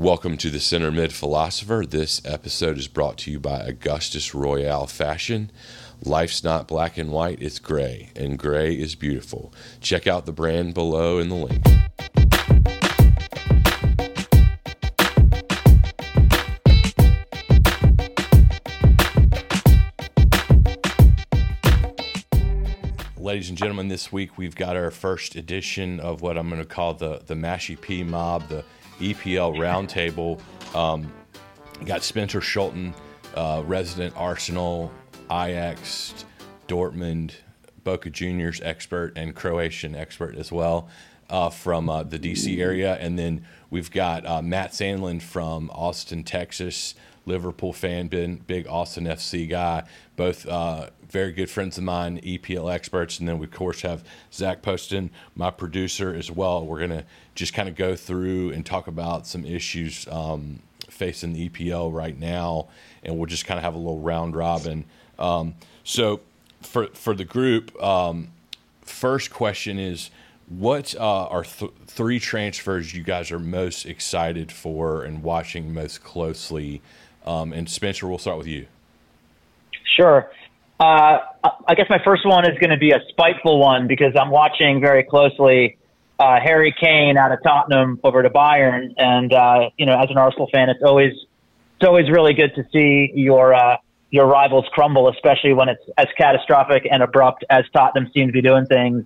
Welcome to the Center Mid Philosopher. This episode is brought to you by Augustus Royale Fashion. Life's not black and white, it's gray, and gray is beautiful. Check out the brand below in the link. Ladies and gentlemen, this week we've got our first edition of what I'm going to call the the Mashy Pea Mob, the EPL Roundtable. Um, got Spencer Schulten, uh, resident Arsenal, Ajax, Dortmund, Boca Juniors expert, and Croatian expert as well uh, from uh, the DC area. And then we've got uh, Matt Sandlin from Austin, Texas, Liverpool fan, been big Austin FC guy. Both uh, very good friends of mine, EPL experts. And then we, of course, have Zach Poston, my producer, as well. We're going to just kind of go through and talk about some issues um, facing the EPL right now. And we'll just kind of have a little round robin. Um, so, for, for the group, um, first question is what uh, are th- three transfers you guys are most excited for and watching most closely? Um, and Spencer, we'll start with you. Sure. Uh, I guess my first one is going to be a spiteful one because I'm watching very closely uh, Harry Kane out of Tottenham over to Bayern, and uh, you know, as an Arsenal fan, it's always it's always really good to see your uh, your rivals crumble, especially when it's as catastrophic and abrupt as Tottenham seem to be doing things.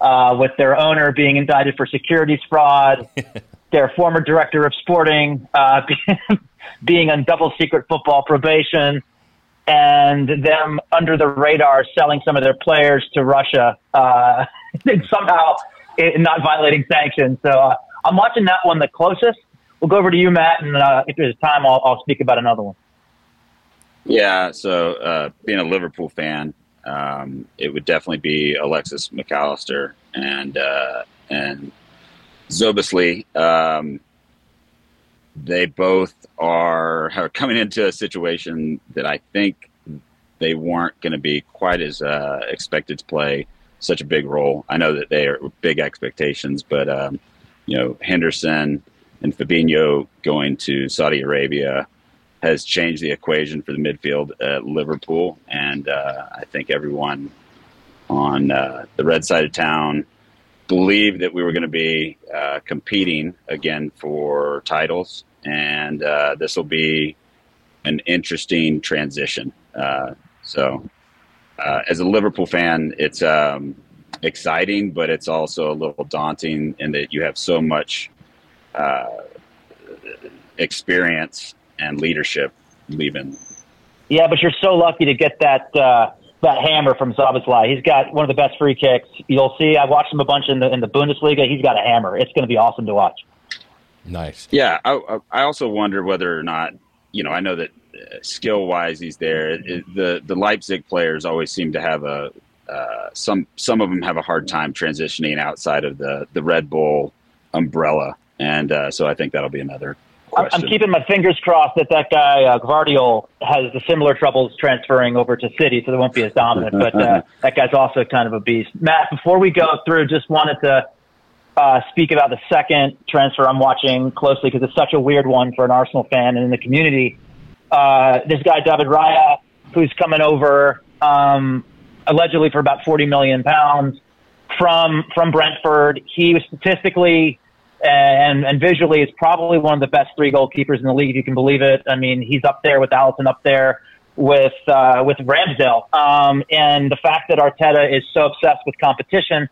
Uh, with their owner being indicted for securities fraud, their former director of sporting uh, being on double secret football probation, and them under the radar selling some of their players to Russia, uh, somehow not violating sanctions. So uh, I'm watching that one the closest. We'll go over to you, Matt, and uh, if there's time, I'll, I'll speak about another one. Yeah, so uh, being a Liverpool fan, um, it would definitely be Alexis McAllister and uh, and Szoboszlai. Um, they both are, are coming into a situation that I think they weren't going to be quite as uh, expected to play such a big role. I know that they are big expectations, but um, you know Henderson and Fabinho going to Saudi Arabia has changed the equation for the midfield at Liverpool, and uh, I think everyone on uh, the red side of town believed that we were going to be uh, competing again for titles, and uh, this will be an interesting transition. Uh, so, uh, as a Liverpool fan, it's um, exciting, but it's also a little daunting in that you have so much uh, experience and leadership leaving. Yeah, but you're so lucky to get that uh, that hammer from Szoboszlai. He's got one of the best free kicks. You'll see. I watched him a bunch in the in the Bundesliga. He's got a hammer. It's going to be awesome to watch. Nice. Yeah, I, I also wonder whether or not you know. I know that uh, skill wise, he's there. It, the the Leipzig players always seem to have a uh, some some of them have a hard time transitioning outside of the the Red Bull umbrella, and uh, so I think that'll be another question. I'm keeping my fingers crossed that that guy uh, Gvardiol has the similar troubles transferring over to City, so they won't be as dominant. but uh, that guy's also kind of a beast. Matt, before we go through, just wanted to uh, speak about the second transfer I'm watching closely because it's such a weird one for an Arsenal fan and in the community. Uh, this guy David Raya, who's coming over um, allegedly for about 40 million pounds from from Brentford. He was statistically and, and visually is probably one of the best three goalkeepers in the league, if you can believe it. I mean, he's up there with Alisson up there with uh, with Ramsdale. Um, and the fact that Arteta is so obsessed with competition,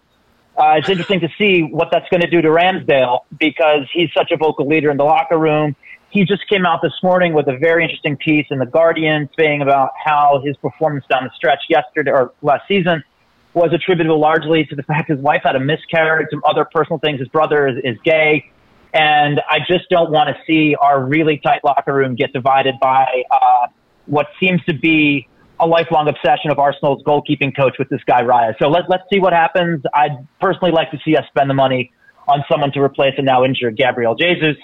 uh, it's interesting to see what that's going to do to Ramsdale because he's such a vocal leader in the locker room. He just came out this morning with a very interesting piece in the Guardian saying about how his performance down the stretch yesterday or last season was attributable largely to the fact his wife had a miscarriage, some other personal things. His brother is, is gay. And I just don't want to see our really tight locker room get divided by uh, what seems to be a lifelong obsession of Arsenal's goalkeeping coach with this guy Raya. So let, let's see what happens. I'd personally like to see us spend the money on someone to replace a now injured Gabriel Jesus,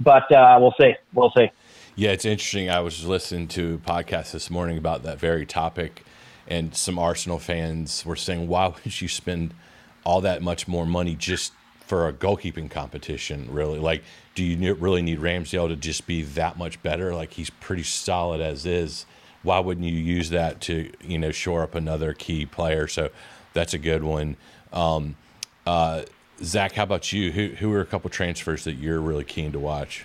but uh, we'll see. We'll see. Yeah, it's interesting. I was listening to a podcast this morning about that very topic and some Arsenal fans were saying, "Why would you spend all that much more money just for a goalkeeping competition. Really, like, do you really need Ramsdale to just be that much better? Like, he's pretty solid as is. Why wouldn't you use that to you know shore up another key player? So that's a good one. Um, uh, Zach, how about you? Who who are a couple transfers that you're really keen to watch?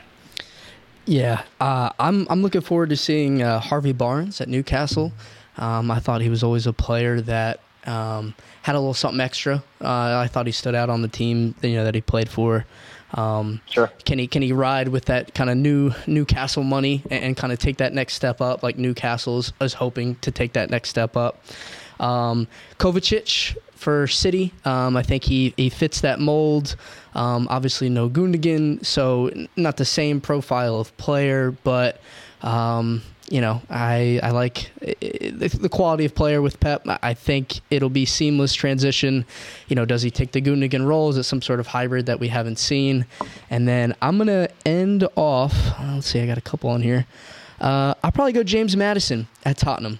Yeah, uh, I'm I'm looking forward to seeing uh, Harvey Barnes at Newcastle. Um, I thought he was always a player that um, had a little something extra. Uh, I thought he stood out on the team, you know, that he played for. Um, sure. Can he can he ride with that kind of new Newcastle money and, and kind of take that next step up, like Newcastle is, is hoping to take that next step up? Um, Kovacic for City, um, I think he he fits that mold. Um, obviously, no Gundogan, so not the same profile of player, but um, you know, I I like the quality of player with Pep. I think it'll be seamless transition. You know, does he take the Gundogan role? Is it some sort of hybrid that we haven't seen? And then I'm gonna end off. Let's see, I got a couple on here. Uh, I'll probably go James Maddison at Tottenham.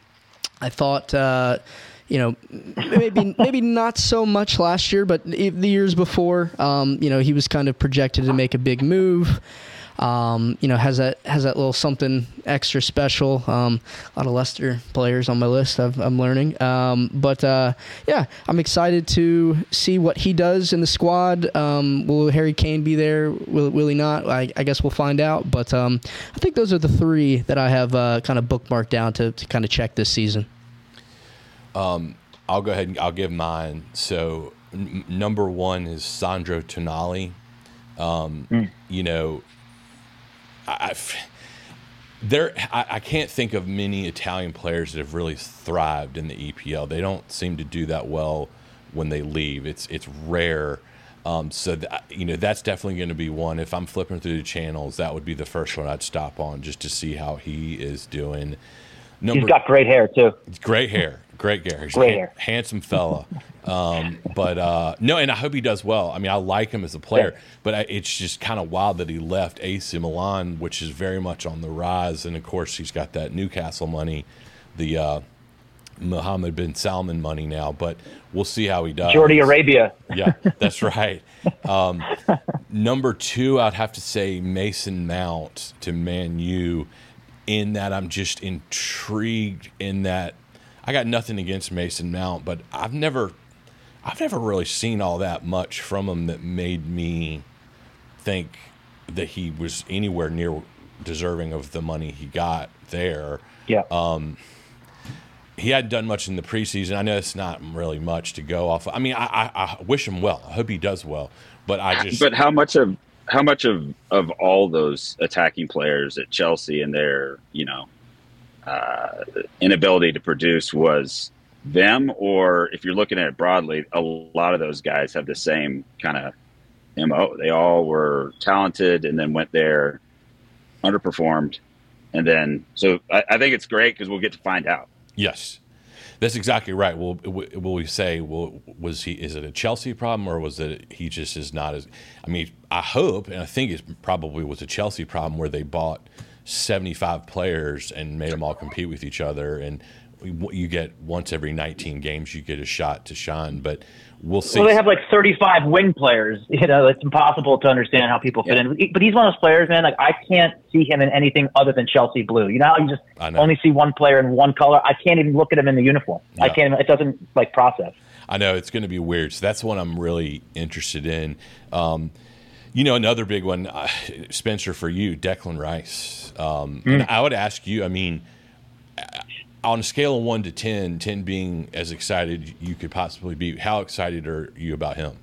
I thought. Uh, you know, maybe maybe not so much last year, but the years before, um, you know, he was kind of projected to make a big move. Um, you know, has that has that little something extra special. Um, a lot of Leicester players on my list. i am learning, um, but uh, yeah, I'm excited to see what he does in the squad. Um, will Harry Kane be there? Will will he not? I, I guess we'll find out. But um, I think those are the three that I have uh, kind of bookmarked down to, to kind of check this season. Um, I'll go ahead and I'll give mine. So n- number one is Sandro Tonali. Um, mm. You know, I, there I, I, can't think of many Italian players that have really thrived in the EPL. They don't seem to do that well when they leave. It's it's rare. Um, so that, you know that's definitely going to be one. If I'm flipping through the channels, that would be the first one I'd stop on just to see how he is doing. Number, He's got great hair too. Great hair, great. He's great ha- handsome fella. Um, but uh, no, and I hope he does well. I mean, I like him as a player, yeah. but I, it's just kind of wild that he left AC Milan, which is very much on the rise. And of course, he's got that Newcastle money, the uh, Mohammed bin Salman money now. But we'll see how he does. Saudi Arabia. yeah, that's right. Um, number two, I'd have to say Mason Mount to Man U in that I'm just intrigued in that I got nothing against Mason Mount, but I've never I've never really seen all that much from him that made me think that he was anywhere near deserving of the money he got there. Yeah. Um, he hadn't done much in the preseason. I know it's not really much to go off. Of. I mean, I, I, I wish him well. I hope he does well. But I just. But how much of how much of of all those attacking players at Chelsea and their you know uh, inability to produce was them, or if you're looking at it broadly, a lot of those guys have the same kind of mo. They all were talented and then went there, underperformed, and then so I, I think it's great because we'll get to find out. Yes, that's exactly right. Will will we say? Well, was he? Is it a Chelsea problem, or was it he just is not as? I mean, I hope and I think it probably was a Chelsea problem where they bought seventy five players and made them all compete with each other, and you get once every 19 games you get a shot to shine. But we'll see. Well they have like 35 wing players. You know it's impossible to understand how people fit yeah. in. But he's one of those players man like i can't see him in anything other than chelsea blue. You know how you just only see one player in one color? I can't even look at him in the uniform. Yeah. i can't it doesn't like process. I know it's going to be weird. So that's what i'm really interested in. Um, you know, another big one, uh, Spencer, for you, Declan Rice. Um, mm. And I would ask you, I mean, on a scale of one to 10, 10 being as excited you could possibly be, how excited are you about him?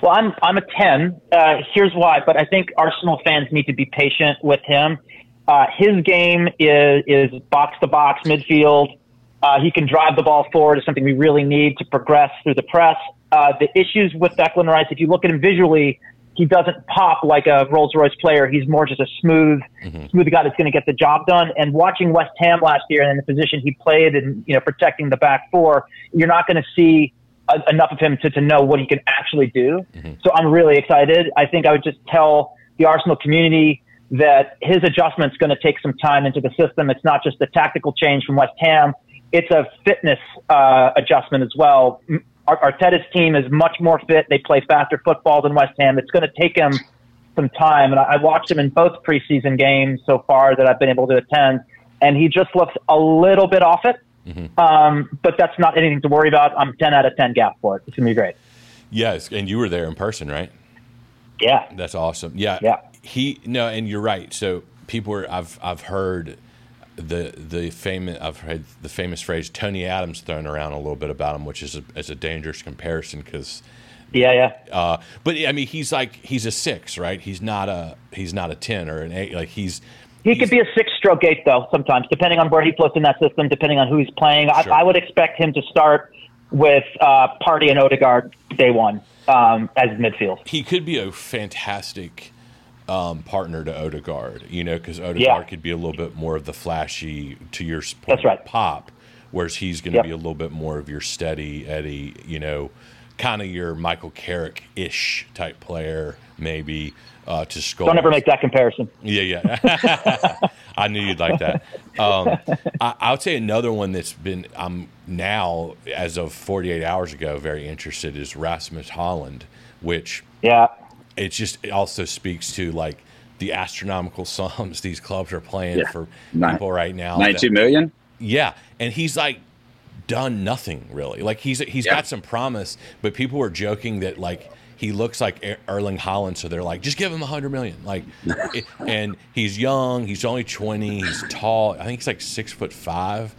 Well, I'm I'm a 10. Uh, here's why, but I think Arsenal fans need to be patient with him. Uh, his game is is box to box midfield. Uh, he can drive the ball forward. Is something we really need to progress through the press. Uh, the issues with Declan Rice, if you look at him visually, he doesn't pop like a Rolls Royce player. He's more just a smooth, mm-hmm. smooth guy that's going to get the job done. And watching West Ham last year and in the position he played and, you know, protecting the back four, you're not going to see a, enough of him to, to know what he can actually do. Mm-hmm. So I'm really excited. I think I would just tell the Arsenal community that his adjustment's going to take some time into the system. It's not just a tactical change from West Ham. It's a fitness uh, adjustment as well. Arteta's team is much more fit. They play faster football than West Ham. It's going to take him some time. And I, I watched him in both preseason games so far that I've been able to attend, and he just looks a little bit off it. Mm-hmm. Um, but that's not anything to worry about. I'm 10 out of 10 gap for it. It's going to be great. Yes. And you were there in person, right? Yeah. That's awesome. Yeah. Yeah. He, no, and you're right. So people are, I've, I've heard the, the famous, I've heard the famous phrase Tony Adams thrown around a little bit about him, which is a, is a dangerous comparison because yeah, yeah. Uh, but I mean, he's like he's a six, right? He's not a he's not a ten or an eight. Like he's he could be a six stroke eight, though, sometimes, depending on where he floats in that system, depending on who he's playing. Sure. I, I, would expect him to start with uh, Partey and Odegaard day one um, as midfield. He could be a fantastic um, partner to Odegaard, you know, because Odegaard yeah. could be a little bit more of the flashy, to your point, That's right. pop, whereas he's going to yep. be a little bit more of your steady Eddie, you know, kind of your Michael Carrick ish type player, maybe uh, to score. Don't ever make that comparison. Yeah, yeah. I knew you'd like that. Um, I, I, would say another one that's been I'm now as of 48 hours ago very interested is Rasmus Hojlund, which yeah, it just it also speaks to like the astronomical sums these clubs are playing yeah. for Nine, people right now. Ninety-two million. Yeah, and he's like done nothing really. Like he's he's yeah. got some promise, but people were joking that like he looks like Erling Haaland, so they're like, just give him a hundred million. Like, it, and he's young, he's only twenty, he's tall. I think he's like six foot five,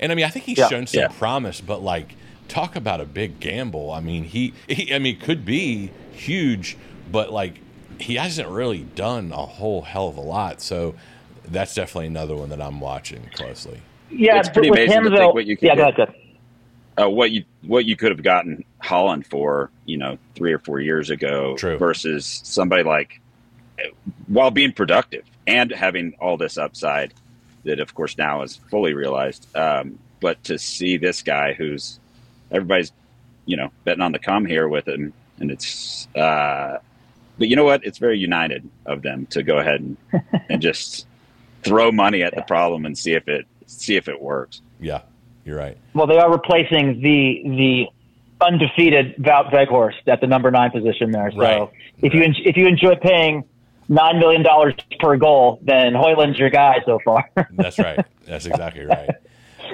and I mean, I think he's yeah, shown some promise, but like, talk about a big gamble. I mean, he, he, I mean, could be huge, but like, he hasn't really done a whole hell of a lot. So that's definitely another one that I'm watching closely. Yeah, it's pretty amazing him, to though, think what you can yeah, go ahead uh, what you what you could have gotten Haaland for, you know, three or four years ago, True. versus somebody like while being productive and having all this upside that, of course, now is fully realized. Um, but to see this guy who's everybody's, you know, betting on the come here with him, and it's, uh, but you know what? It's very united of them to go ahead and, and just throw money at the problem and see if it see if it works. Yeah, you're right. Well, they are replacing the the undefeated Wout Weghorst at the number nine position there. So right. if right. you if you enjoy paying nine million dollars per goal, then Hojlund's your guy so far. that's right. That's exactly right.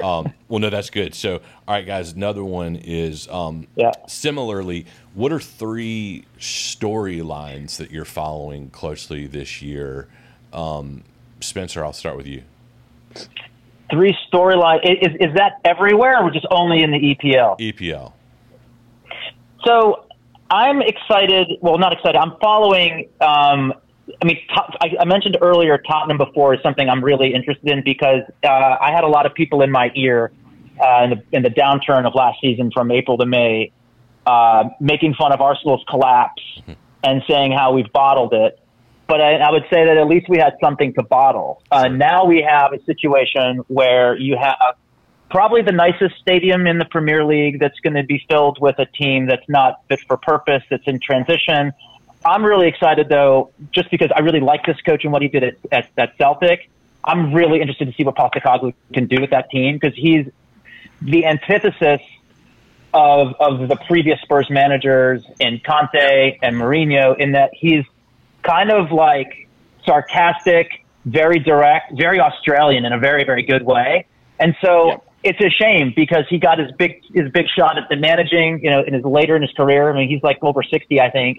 Um, well, no, that's good. So, all right, guys. Another one is um, yeah. Similarly, what are three storylines that you're following closely this year? Um, Spencer, I'll start with you three storyline. Is, is that everywhere or just only in the EPL? EPL. So I'm excited. Well, not excited. I'm following. Um, I mean, I, I mentioned earlier Tottenham before is something I'm really interested in because uh, I had a lot of people in my ear uh, in, the, in the downturn of last season from April to May, uh, making fun of Arsenal's collapse mm-hmm. and saying how we've bottled it but I, I, would say that at least we had something to bottle. Uh, now we have a situation where you have probably the nicest stadium in the Premier League that's going to be filled with a team that's not fit for purpose, that's in transition. I'm really excited though, just because I really like this coach and what he did at, at, at Celtic. I'm really interested to see what Postecoglou can do with that team because he's the antithesis of of the previous Spurs managers and Conte and Mourinho in that he's kind of like sarcastic, very direct, very Australian in a very, very good way. And so yeah. it's a shame because he got his big his big shot at the managing, you know, in his later in his career. I mean, he's like over sixty, I think.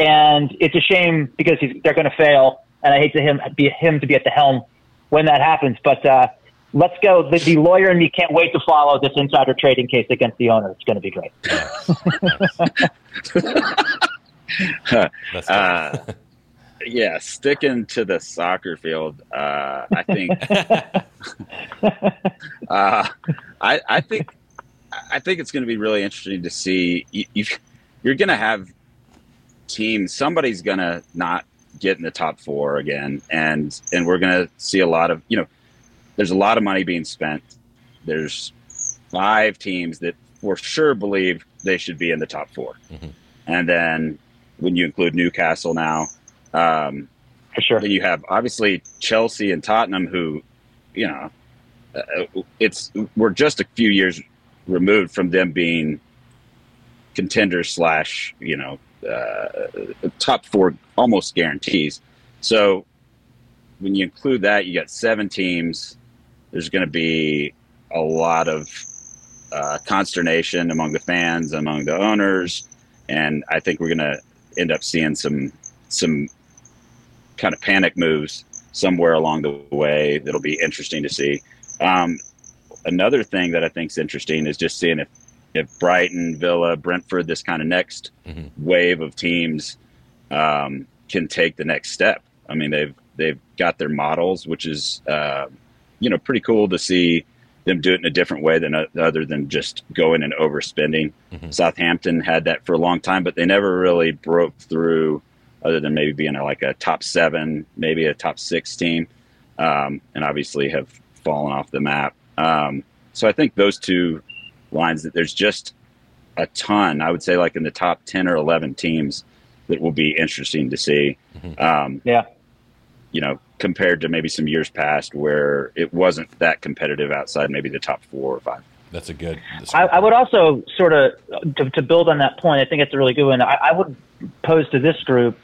And it's a shame because he's, they're going to fail, and I hate to him be him to be at the helm when that happens. But uh, let's go. The, the lawyer and me can't wait to follow this insider trading case against the owner. It's going to be great. uh, yeah, sticking to the soccer field, uh, I think. uh, I, I think, I think it's going to be really interesting to see. You, you're going to have teams. Somebody's going to not get in the top four again, and and we're going to see a lot of you know. There's a lot of money being spent. There's five teams that for sure believe they should be in the top 4 mm-hmm. and then when you include Newcastle now um, For sure. Then you have obviously Chelsea and Tottenham, who, you know, uh, it's we're just a few years removed from them being contenders slash you know uh, top four almost guarantees. So when you include that, you got seven teams. There's going to be a lot of uh, consternation among the fans, among the owners, and I think we're going to end up seeing some some kind of panic moves somewhere along the way that'll be interesting to see. Um, another thing that I think is interesting is just seeing if if Brighton, Villa, Brentford, this kind of next mm-hmm. wave of teams um, can take the next step. I mean, they've they've got their models, which is uh, you know pretty cool to see them do it in a different way than uh, other than just going and overspending. Mm-hmm. Southampton had that for a long time, but they never really broke through, other than maybe being a, like a top seven, maybe a top six team, um, and obviously have fallen off the map. Um, so I think those two lines that there's just a ton. I would say like in the top ten or eleven teams that will be interesting to see. Mm-hmm. Um, yeah, you know, compared to maybe some years past where it wasn't that competitive outside maybe the top four or five. That's a good. I, I, would also sort of to, to, build on that point. I think it's a really good one. I, I would pose to this group: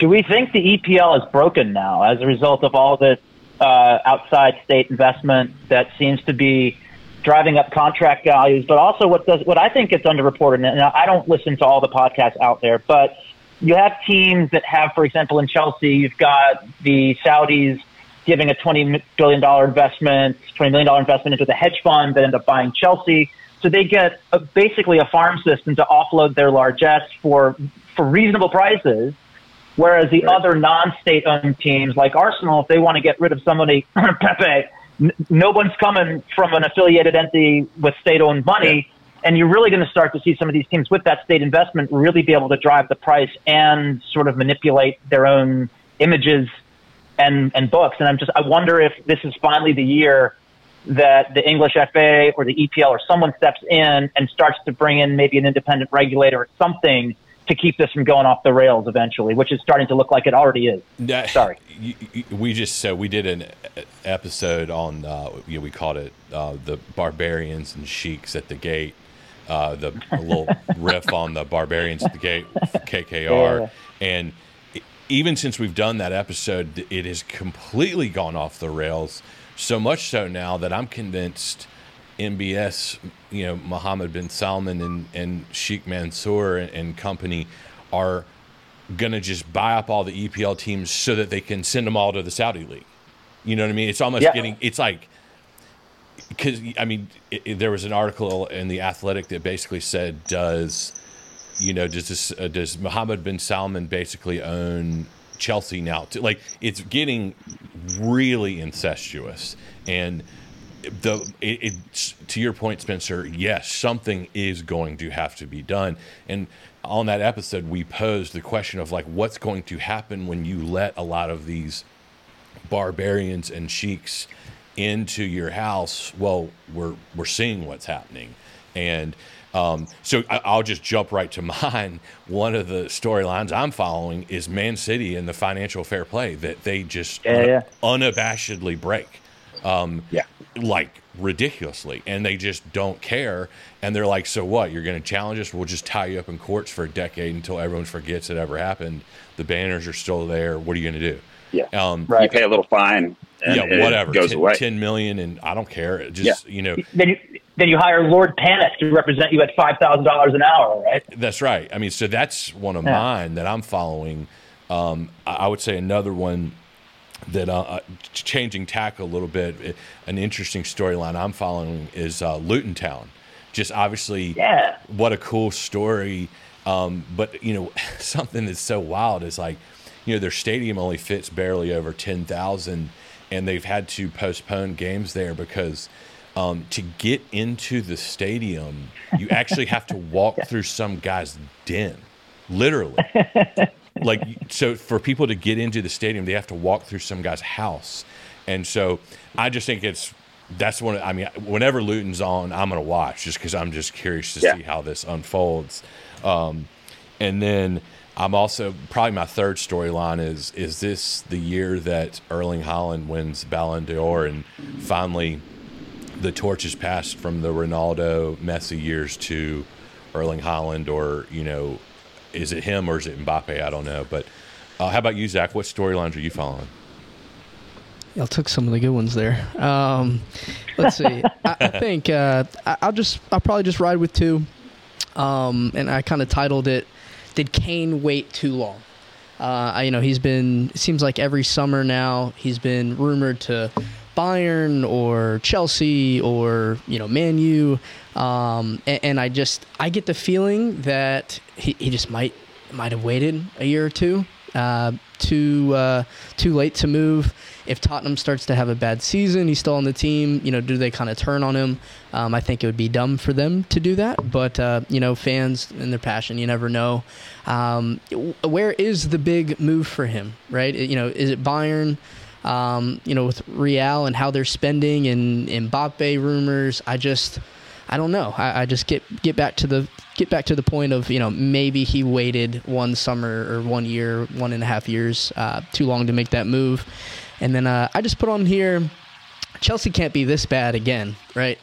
Do we think the EPL is broken now as a result of all this uh, outside state investment that seems to be driving up contract values, but also what does what I think gets underreported. And I don't listen to all the podcasts out there, but you have teams that have, for example, in Chelsea, you've got the Saudis giving a $20 billion investment, $20 million investment into the hedge fund that end up buying Chelsea. So they get a, basically a farm system to offload their largesse for, for reasonable prices. Whereas the right. other non-state owned teams like Arsenal, if they want to get rid of somebody, Pepe, n- no one's coming from an affiliated entity with state owned money. Yeah and you're really going to start to see some of these teams with that state investment really be able to drive the price and sort of manipulate their own images and, and books. And I'm just, I wonder if this is finally the year that the English FA or the EPL or someone steps in and starts to bring in maybe an independent regulator or something to keep this from going off the rails eventually, which is starting to look like it already is. Sorry, we just so we did an episode on uh, you know, we called it uh, the barbarians and sheiks at the gate, uh, the little riff on the Barbarians at the Gate KKR, yeah. and even since we've done that episode, it has completely gone off the rails. So much so now that I'm convinced MBS, you know, Mohammed bin Salman and, and Sheikh Mansour and, and company are going to just buy up all the EPL teams so that they can send them all to the Saudi league. You know what I mean? It's almost yeah. getting, it's like because I mean, it, it, there was an article in the Athletic that basically said, "Does you know does this uh, does Mohammed bin Salman basically own Chelsea now?" Like it's getting really incestuous, and the it, it's to your point, Spencer. Yes, something is going to have to be done, and on that episode, we posed the question of like, what's going to happen when you let a lot of these barbarians and sheiks into your house, well, we're we're seeing what's happening, and um, so I, will just jump right to mine. One of the storylines I'm following is Man City and the financial fair play that they just yeah, un- yeah. unabashedly break, um, yeah, like ridiculously, and they just don't care. And they're like, "So what? You're going to challenge us? We'll just tie you up in courts for a decade until everyone forgets it ever happened. The banners are still there. What are you going to do?" Yeah. Um, right. You pay a little fine. yeah, whatever. goes 10, away. Ten million, and I don't care. Just yeah. you know. Then you then you hire Lord Pannick to represent you at five thousand dollars an hour, right? That's right. I mean, so that's one of yeah. mine that I'm following. Um, I would say another one that uh, uh changing tack a little bit. An interesting storyline I'm following is uh, Luton Town. Just obviously, yeah. What a cool story. Um, but you know, something that's so wild is like you know their stadium only fits barely over 10,000 and they've had to postpone games there because um, to get into the stadium you actually have to walk yeah. through some guy's den literally like so for people to get into the stadium they have to walk through some guy's house and so i just think it's that's one i mean whenever luton's on i'm going to watch just because i'm just curious to yeah. see how this unfolds um, and then I'm also probably my third storyline is is this the year that Erling Haaland wins Ballon d'Or and finally the torch is passed from the Ronaldo Messi years to Erling Haaland or you know, is it him or is it Mbappe? I don't know. But uh, how about you, Zach? What storylines are you following? Y'all took some of the good ones there. Um, let's see. I, I, think uh, I, will just I'll probably just ride with two. Um, and I kind of titled it "Did Kane wait too long?" Uh, you know, he's been. It seems like every summer now he's been rumored to Bayern or Chelsea or you know Man U, um, and, and, I just I get the feeling that he, he just might might have waited a year or two, uh, too uh, too late to move if Tottenham starts to have a bad season, he's still on the team. You know, do they kind of turn on him? Um, I think it would be dumb for them to do that. But uh, you know, fans and their passion, you never know. Um, where is the big move for him? Right? You know, is it Bayern? Um, you know, with Real and how they're spending and, Mbappe rumors. I just, I don't know. I, I just get get back to the get back to the point of you know maybe he waited one summer or one year, one and a half years uh, too long to make that move. And then uh, I just put on here Chelsea can't be this bad again, right?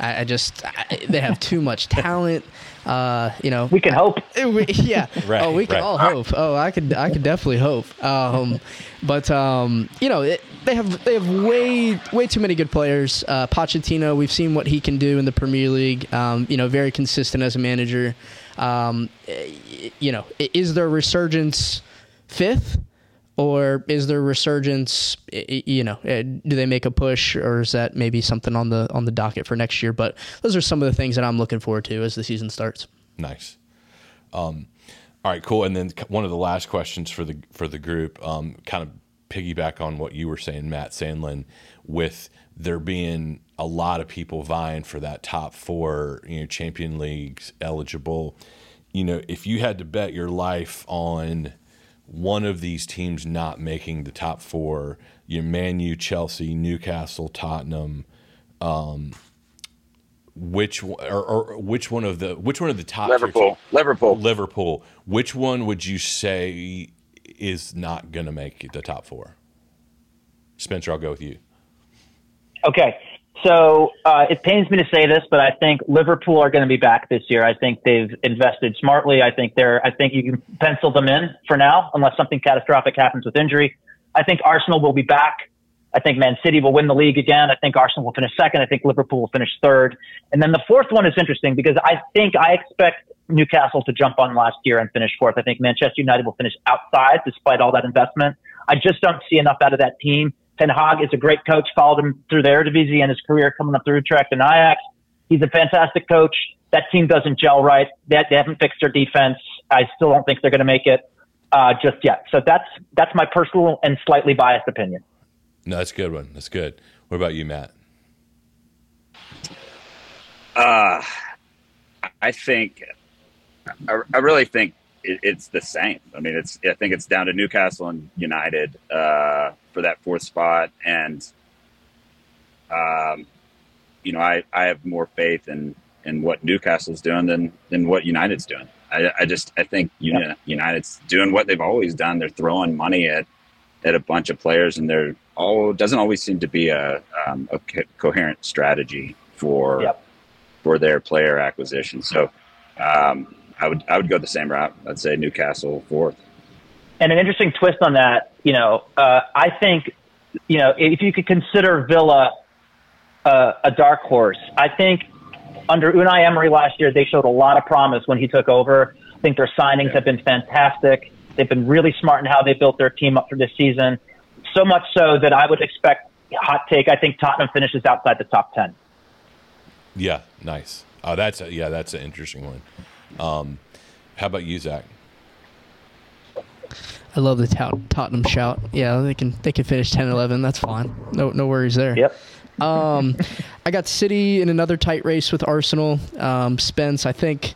I, I just I, they have too much talent. Uh, you know, we can hope. We, yeah. right, oh, we can right. all hope. Oh, I could I could definitely hope. Um, but um, you know, it, they have they have way way too many good players. Uh, Pochettino, we've seen what he can do in the Premier League. Um, you know, very consistent as a manager. Um, you know, is there a resurgence fifth? Or is there resurgence? You know, eh, do they make a push, or is that maybe something on the on the docket for next year? But those are some of the things that I'm looking forward to as the season starts. Nice. Um, all right, cool. And then one of the last questions for the for the group, um, kind of piggyback on what you were saying, Matt Sandlin, with there being a lot of people vying for that top four, you know, champion leagues eligible. You know, if you had to bet your life on one of these teams not making the top four, you know, Man U, Chelsea, Newcastle, Tottenham, um, which or, or, which one of the which one of the top Liverpool, Liverpool, Liverpool, which one would you say is not going to make the top four? Spencer, I'll go with you. Okay, so uh, it pains me to say this, but I think Liverpool are going to be back this year. I think they've invested smartly. I think they're. I think you can pencil them in for now, unless something catastrophic happens with injury. I think Arsenal will be back. I think Man City will win the league again. I think Arsenal will finish second. I think Liverpool will finish third. And then the fourth one is interesting because I think I expect Newcastle to jump on last year and finish fourth. I think Manchester United will finish outside despite all that investment. I just don't see enough out of that team Ten Hag is a great coach, followed him through the Eredivisie and his career coming up through Utrecht and Ajax. He's a fantastic coach. That team doesn't gel right. They, they haven't fixed their defense. I still don't think they're going to make it uh, just yet. So that's that's my personal and slightly biased opinion. No, that's a good one. That's good. What about you, Matt? Uh, I think, I, I really think it, it's the same. I mean, it's I think it's down to Newcastle and United uh, for that fourth spot, and um, you know, I, I have more faith in in what Newcastle's doing than than what United's doing. I, I just I think. United's doing what they've always done. They're throwing money at at a bunch of players, and they're all doesn't always seem to be a um, a co- coherent strategy for yep. for their player acquisition. So. Um, I would I would go the same route. I'd say Newcastle fourth. And an interesting twist on that, you know, uh, I think, you know, if you could consider Villa uh, a dark horse, I think under Unai Emery last year they showed a lot of promise when he took over. I think their signings yeah. have been fantastic. They've been really smart in how they built their team up for this season. So much so that I would expect hot take. I think Tottenham finishes outside the top ten. Yeah, nice. Oh, that's a, yeah, that's an interesting one. Um, how about you, Zach? I love the Tottenham shout. Yeah, they can they can finish 10-11. That's fine. No no worries there. Yep. um, I got City in another tight race with Arsenal. Um, Spence, I think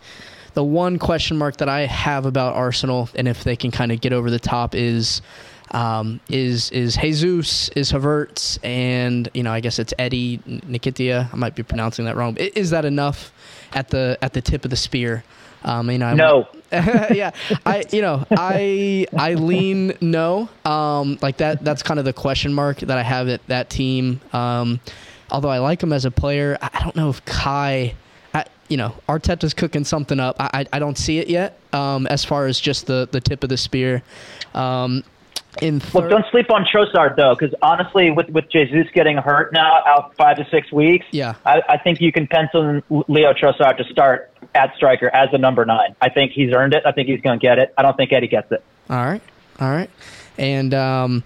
the one question mark that I have about Arsenal and if they can kind of get over the top is um, is is Jesus, is Havertz, and you know I guess it's Eddie Nketiah. I might be pronouncing that wrong. Is that enough at the at the tip of the spear? Um, you know, no. yeah, I you know I I lean no. Um, like that that's kind of the question mark that I have at that team. Um, although I like him as a player, I don't know if Kai. I, you know, Arteta's cooking something up. I, I, I don't see it yet um, as far as just the, the tip of the spear. Um, in Look, third, don't sleep on Trossard though, because honestly, with with Jesus getting hurt now, out five to six weeks, Yeah. I, I think you can pencil in Leo Trossard to start at striker as a number nine. I think he's earned it. I think he's going to get it. I don't think Eddie gets it. All right, all right, and um,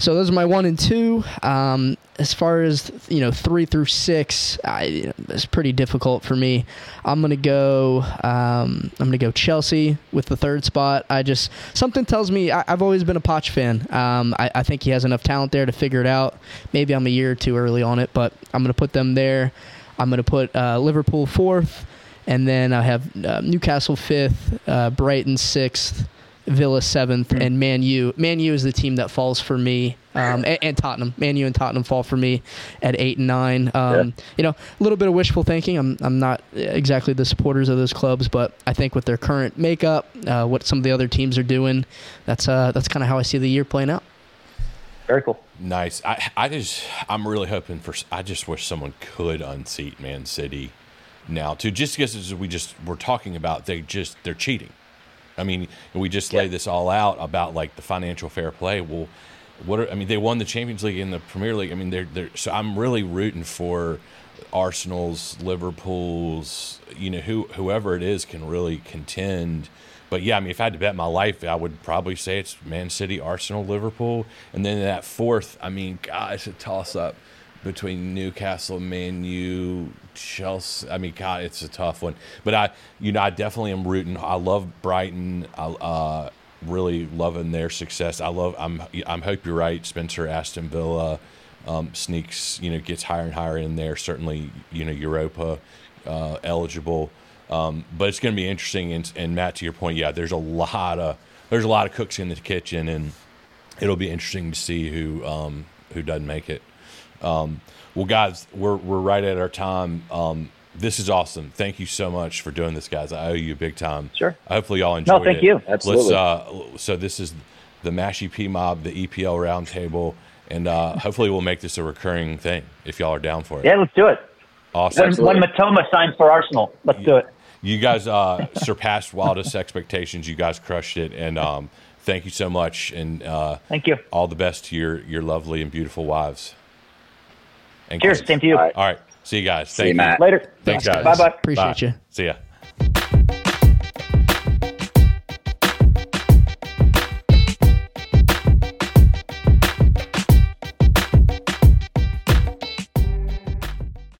so those are my one and two. Um, as far as you know, three through six, I, it's pretty difficult for me. I'm gonna go. Um, I'm gonna go Chelsea with the third spot. I just something tells me I, I've always been a Poch fan. Um, I, I think he has enough talent there to figure it out. Maybe I'm a year or two early on it, but I'm gonna put them there. I'm gonna put uh, Liverpool fourth, and then I have uh, Newcastle fifth, uh, Brighton sixth. Villa seventh, and Man U. Man U is the team that falls for me, um, and, and Tottenham. Man U and Tottenham fall for me at eight and nine. Um, You know, a little bit of wishful thinking. I'm I'm not exactly the supporters of those clubs, but I think with their current makeup, uh, what some of the other teams are doing, that's uh, that's kind of how I see the year playing out. Very cool. Nice. I I just I'm really hoping for. I just wish someone could unseat Man City now too. Just because as we just were talking about, they just they're cheating. I mean, we just lay Yeah. this all out about like the financial fair play. Well, what are, I mean, they won the Champions League and the Premier League. I mean, they're they're so I'm really rooting for Arsenal's, Liverpool's, you know, who whoever it is can really contend. But yeah, I mean, if I had to bet my life, I would probably say it's Man City, Arsenal, Liverpool, and then that fourth. I mean, God, it's a toss up between Newcastle, Man U, Chelsea. I mean, God, it's a tough one. But I, you know, I definitely am rooting. I love Brighton. I uh, really loving their success. I love. I'm. I'm hope you're right. Spencer, Aston Villa, um, sneaks. You know, gets higher and higher in there. Certainly, you know, Europa uh, eligible. Um, but it's going to be interesting. And, and Matt, to your point, yeah, there's a lot of there's a lot of cooks in the kitchen, and it'll be interesting to see who um, who doesn't make it. Um, well, guys, we're we're right at our time. Um, this is awesome. Thank you so much for doing this, guys. I owe you a big time. Sure. Hopefully, y'all enjoyed it. No, thank it. you. Absolutely. Let's, uh, so this is the Mashy Pea Mob, the EPL Roundtable, and uh, hopefully we'll make this a recurring thing if y'all are down for it. Yeah, let's do it. Awesome. When, when Mitoma signs for Arsenal, let's do it. You guys uh, surpassed wildest expectations. You guys crushed it, and um, thank you so much. And uh, Thank you. all the best to your your lovely and beautiful wives. And Cheers. Same to you. All right. All right. See you guys. Thank See you, Matt. Later. Thanks, guys. Bye bye. Appreciate bye. you. See ya.